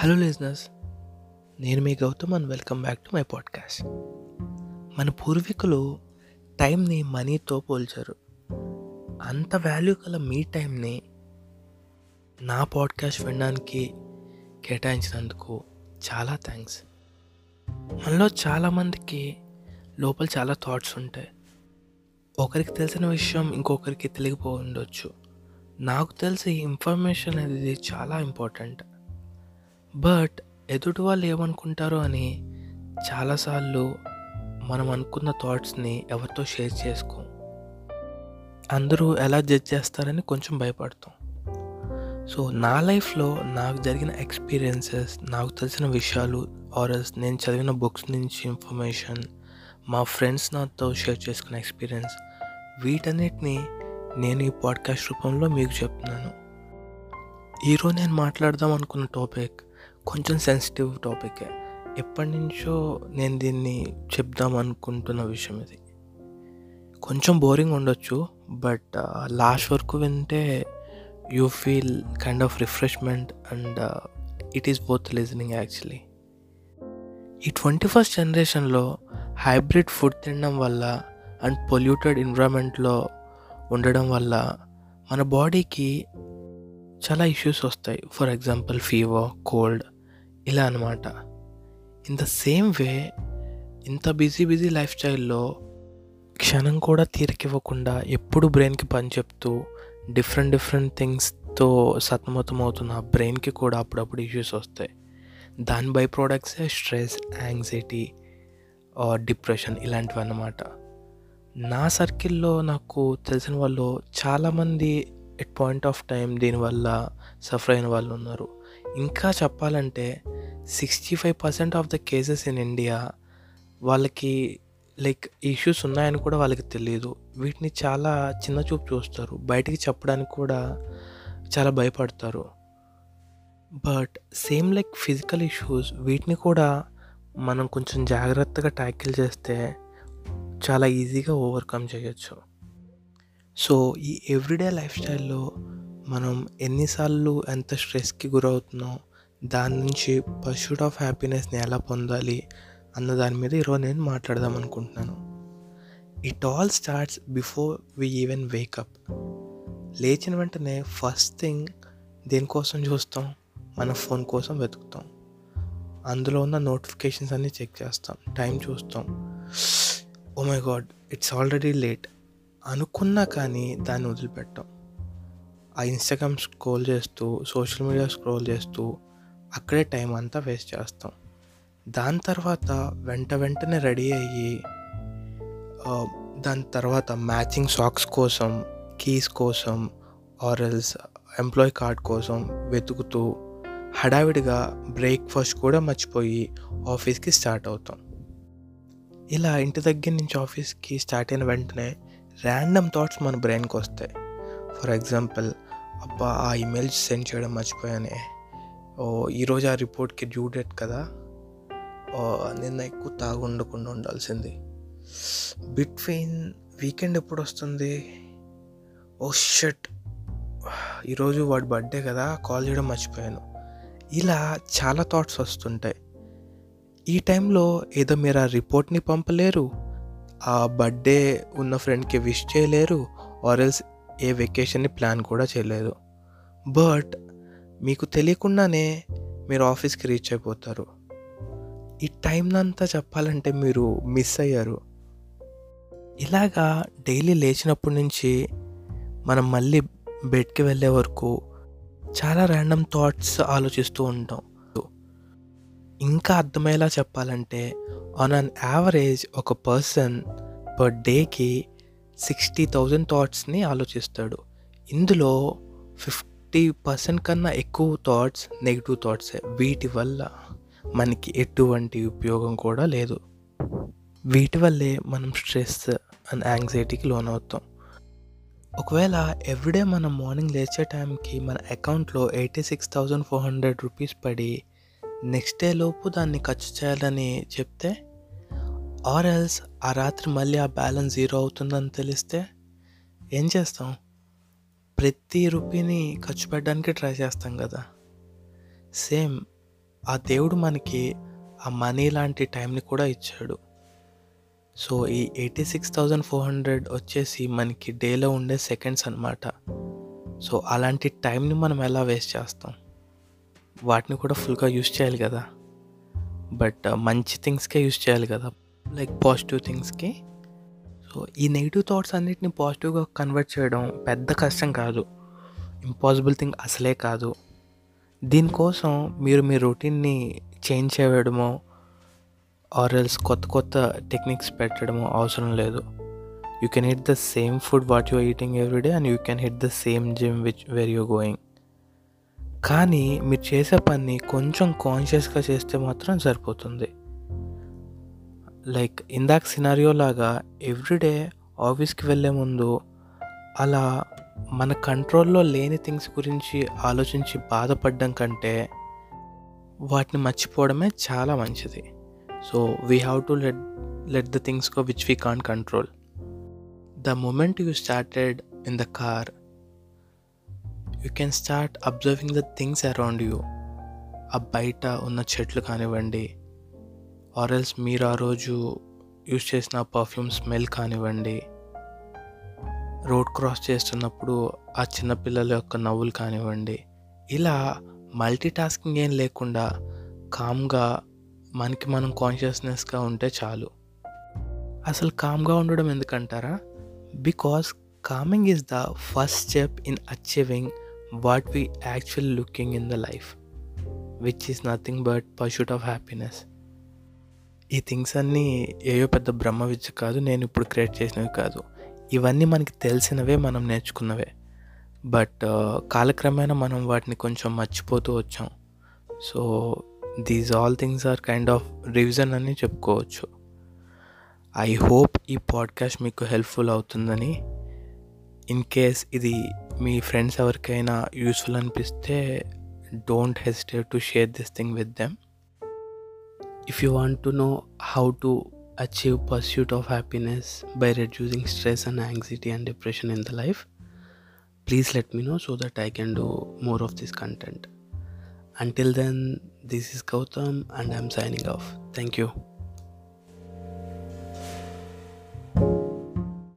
Hello listeners నేను మీ Gautam and welcome back to my podcast మన పూర్వీకులు టైంని మనీతో పోల్చారు. అంత వాల్యూ గల మీ టైంని నా పాడ్కాస్ట్ వినడానికి కేటాయించినందుకు చాలా థ్యాంక్స్ మనలో చాలామందికి లోపల చాలా థాట్స్ ఉంటాయి. ఒకరికి తెలిసిన విషయం ఇంకొకరికి తెలియకపో ఉండొచ్చు. నాకు తెలిసి ఇన్ఫర్మేషన్ అనేది చాలా ఇంపార్టెంట్ బట్ ఎదుటి వాళ్ళు ఏమనుకుంటారో అని చాలాసార్లు మనం అనుకున్న థాట్స్ని ఎవరితో షేర్ చేసుకోం. అందరూ ఎలా జడ్జ్ చేస్తారని కొంచెం భయపడతాం. సో నా లైఫ్లో నాకు జరిగిన ఎక్స్పీరియన్సెస్ నాకు తెలిసిన విషయాలు ఆర్ఎల్స్ నేను చదివిన బుక్స్ నుంచి ఇన్ఫర్మేషన్ మా ఫ్రెండ్స్ నాతో షేర్ చేసుకున్న ఎక్స్పీరియన్స్ వీటన్నిటిని నేను ఈ పాడ్కాస్ట్ రూపంలో మీకు చెప్తున్నాను. ఈరోజు నేను మాట్లాడదాం అనుకున్న టాపిక్ కొంచెం సెన్సిటివ్ టాపికే ఎప్పటి నుంచో నేను దీన్ని చెప్దాం అనుకుంటున్న విషయం ఇది. కొంచెం బోరింగ్ ఉండొచ్చు బట్ లాస్ట్ uh, వరకు వింటే you feel kind of refreshment and it is both listening actually ఈ ట్వంటీ ఫస్ట్ జనరేషన్లో హైబ్రిడ్ ఫుడ్ తినడం వల్ల అండ్ పొల్యూటెడ్ ఎన్విరాన్మెంట్లో ఉండడం వల్ల మన బాడీకి చాలా ఇష్యూస్ వస్తాయి. ఫర్ ఎగ్జాంపుల్ ఫీవర్ కోల్డ్ ఇలా అనమాట ఇన్ ద సేమ్ వే ఇంత బిజీ బిజీ లైఫ్ స్టైల్లో క్షణం కూడా తీరికివ్వకుండా ఎప్పుడు బ్రెయిన్కి పని చెప్తూ డిఫరెంట్ డిఫరెంట్ థింగ్స్తో సతమతం అవుతున్న బ్రెయిన్కి కూడా అప్పుడప్పుడు ఇష్యూస్ వస్తాయి. దాని బై ప్రోడక్ట్సే స్ట్రెస్ యాంగ్జైటీ డిప్రెషన్ ఇలాంటివి అన్నమాట. నా సర్కిల్లో నాకు తెలిసిన వాళ్ళు చాలామంది ఎట్ పాయింట్ ఆఫ్ టైం దీనివల్ల సఫర్ అయిన వాళ్ళు ఉన్నారు. ఇంకా చెప్పాలంటే sixty five percent of the cases in India వాళ్ళకి లైక్ ఇష్యూస్ ఉన్నాయని కూడా వాళ్ళకి తెలియదు. వీటిని చాలా చిన్న చూపు చూస్తారు. బయటికి చెప్పడానికి కూడా చాలా భయపడతారు. But same like physical issues వీటిని కూడా మనం కొంచెం జాగ్రత్తగా ట్యాకిల్ చేస్తే చాలా ఈజీగా ఓవర్కమ్ చేయొచ్చు. సో ఈ ఎవ్రీడే లైఫ్ స్టైల్లో మనం ఎన్నిసార్లు ఎంత స్ట్రెస్కి గురవుతున్నాం దాని నుంచి పర్సూట్ ఆఫ్ హ్యాపీనెస్ని ఎలా పొందాలి అన్న దాని మీద ఈరోజు నేను మాట్లాడదాం అనుకుంటున్నాను. It all starts before we even wake up లేచిన వెంటనే ఫస్ట్ థింగ్ దేనికోసం చూస్తాం? మన ఫోన్ కోసం వెతుకుతాం. అందులో ఉన్న నోటిఫికేషన్స్ అన్నీ చెక్ చేస్తాం. టైం చూస్తాం. ఓ my God it's already late అనుకున్నా కానీ దాన్ని వదిలిపెట్టాం. ఆ ఇన్స్టాగ్రామ్ స్క్రోల్ చేస్తూ సోషల్ మీడియా స్క్రోల్ చేస్తూ అక్కడే టైం అంతా వేస్ట్ చేస్తాం. దాని తర్వాత వెంట వెంటనే రెడీ అయ్యి దాని తర్వాత మ్యాచింగ్ సాక్స్ కోసం కీస్ కోసం ఆరల్స్ ఎంప్లాయీ కార్డ్ కోసం వెతుకుతూ హడావిడిగా బ్రేక్ఫాస్ట్ కూడా మర్చిపోయి ఆఫీస్కి స్టార్ట్ అవుతాం. ఇలా ఇంటి దగ్గర నుంచి ఆఫీస్కి స్టార్ట్ అయిన వెంటనే ర్యాండమ్ థాట్స్ మన బ్రెయిన్కి వస్తాయి. ఫర్ ఎగ్జాంపుల్ అబ్బా ఆ ఇమెయిల్ సెండ్ చేయడం మర్చిపోయానే. ఓ ఈరోజు ఆ రిపోర్ట్కి డ్యూ డేట్ కదా? ఓ నిన్న ఎక్కువ తాగుండకుండా ఉండాల్సింది. ఉండాల్సింది బిట్వీన్ వీకెండ్ ఎప్పుడు వస్తుంది? Oh shut. ఈరోజు వాడి బర్త్డే కదా కాల్ చేయడం మర్చిపోయాను. ఇలా చాలా థాట్స్ వస్తుంటాయి. ఈ టైంలో ఏదో మీరు ఆ రిపోర్ట్ని పంపలేరు? ఆ బర్త్డే ఉన్న ఫ్రెండ్కి విష్ చేయలేరు? ఆర్ఎల్స్ ఏ వెకేషన్ని ప్లాన్ కూడా చేయలేదు. బట్ మీకు తెలియకుండానే మీరు ఆఫీస్కి రీచ్ అయిపోతారు. ఈ టైంనంతా చెప్పాలంటే మీరు మిస్ అయ్యారు. ఇలాగా డైలీ లేచినప్పటి నుంచి మనం మళ్ళీ బెడ్కి వెళ్ళే వరకు చాలా ర్యాండమ్ థాట్స్ ఆలోచిస్తూ ఉంటాం. ఇంకా అర్థమయ్యేలా చెప్పాలంటే on an average a person per డేకి సిక్స్టీ థౌజండ్ థాట్స్ని ఆలోచిస్తాడు. ఇందులో ఫిఫ్టీ పర్సెంట్ కన్నా ఎక్కువ థాట్స్ నెగిటివ్ థాట్సే వీటి వల్ల మనకి ఎటువంటి ఉపయోగం కూడా లేదు. వీటి వల్లే మనం స్ట్రెస్ అండ్ యాంగ్జైటీకి లోన్ అవుతాం ఒకవేళ ఎవ్రీడే మనం మార్నింగ్ లేచే టైంకి మన అకౌంట్లో eighty six thousand four hundred rupees పడి నెక్స్ట్ డే లోపు దాన్ని ఖర్చు చేయాలని చెప్తే ఆర్ ఎల్స్ ఆ రాత్రి మళ్ళీ ఆ బ్యాలెన్స్ జీరో అవుతుందని తెలిస్తే ఏం చేస్తాం? ప్రతి రూపీని ఖర్చు పెట్టడానికి ట్రై చేస్తాం కదా. సేమ్ ఆ దేవుడు మనకి ఆ మనీ లాంటి టైంని కూడా ఇచ్చాడు. సో ఈ eighty six thousand four hundred వచ్చేసి మనకి డేలో ఉండే సెకండ్స్ అనమాట సో అలాంటి టైంని మనం ఎలా వేస్ట్ చేస్తాం? వాటిని కూడా ఫుల్గా యూస్ చేయాలి కదా. బట్ మంచి థింగ్స్కే యూస్ చేయాలి కదా. లైక్ పాజిటివ్ థింగ్స్కి సో ఈ నెగిటివ్ థాట్స్ అన్నిటిని పాజిటివ్గా కన్వర్ట్ చేయడం పెద్ద కష్టం కాదు. ఇంపాసిబుల్ థింగ్ అసలే కాదు. దీనికోసం మీరు మీ రొటీన్ని చేంజ్ చేయడమో ఆర్ఎల్స్ కొత్త కొత్త టెక్నిక్స్ పెట్టడమో అవసరం లేదు. You can hit the same food what your eating everyday and you can hit the same gym which where you going కానీ మీరు చేసే పని కొంచెం కాన్షియస్గా చేస్తే మాత్రం సరిపోతుంది. లైక్ ఇందాక సినారియో లాగా ఎవ్రీడే ఆఫీస్కి వెళ్ళే ముందు అలా మన కంట్రోల్లో లేని థింగ్స్ గురించి ఆలోచించి బాధపడడం కంటే వాటిని మర్చిపోవడమే చాలా మంచిది. So we have to let let the things go which we can control the moment you started in the car you can start observing the things around you ఆ బయట ఉన్న చెట్లు కానివ్వండి ఆర్ఎల్స్ మీరు ఆ రోజు యూస్ చేసిన పర్ఫ్యూమ్ స్మెల్ కానివ్వండి రోడ్ క్రాస్ చేస్తున్నప్పుడు ఆ చిన్నపిల్లల యొక్క నవ్వులు కానివ్వండి ఇలా మల్టీ టాస్కింగ్ ఏం లేకుండా కామ్గా మనకి మనం కాన్షియస్నెస్గా ఉంటే చాలు. అసలు కామ్గా ఉండడం ఎందుకంటారా? Because calming is the first step in achieving what we actual looking in the life which is nothing but pursuit of happiness ఈ థింగ్స్ అన్నీ ఏయో పెద్ద బ్రహ్మ విద్య కాదు నేను ఇప్పుడు క్రియేట్ చేసినవి కాదు. ఇవన్నీ మనకి తెలిసినవే మనం నేర్చుకున్నవే. బట్ కాలక్రమేణా మనం వాటిని కొంచెం మర్చిపోతూ వచ్చాం. So these all things are kind of revision అని చెప్పుకోవచ్చు. ఐ హోప్ ఈ పాడ్కాస్ట్ మీకు హెల్ప్ఫుల్ అవుతుందని. ఇన్ కేస్ ఇది మీ ఫ్రెండ్స్ ఎవరికైనా యూస్ఫుల్ అనిపిస్తే don't hesitate to share this thing with them if you want to know how to achieve pursuit of happiness by reducing stress and anxiety and depression in the life please let me know so that i can do more of this content. Until then this is gautam and i'm signing off. Thank you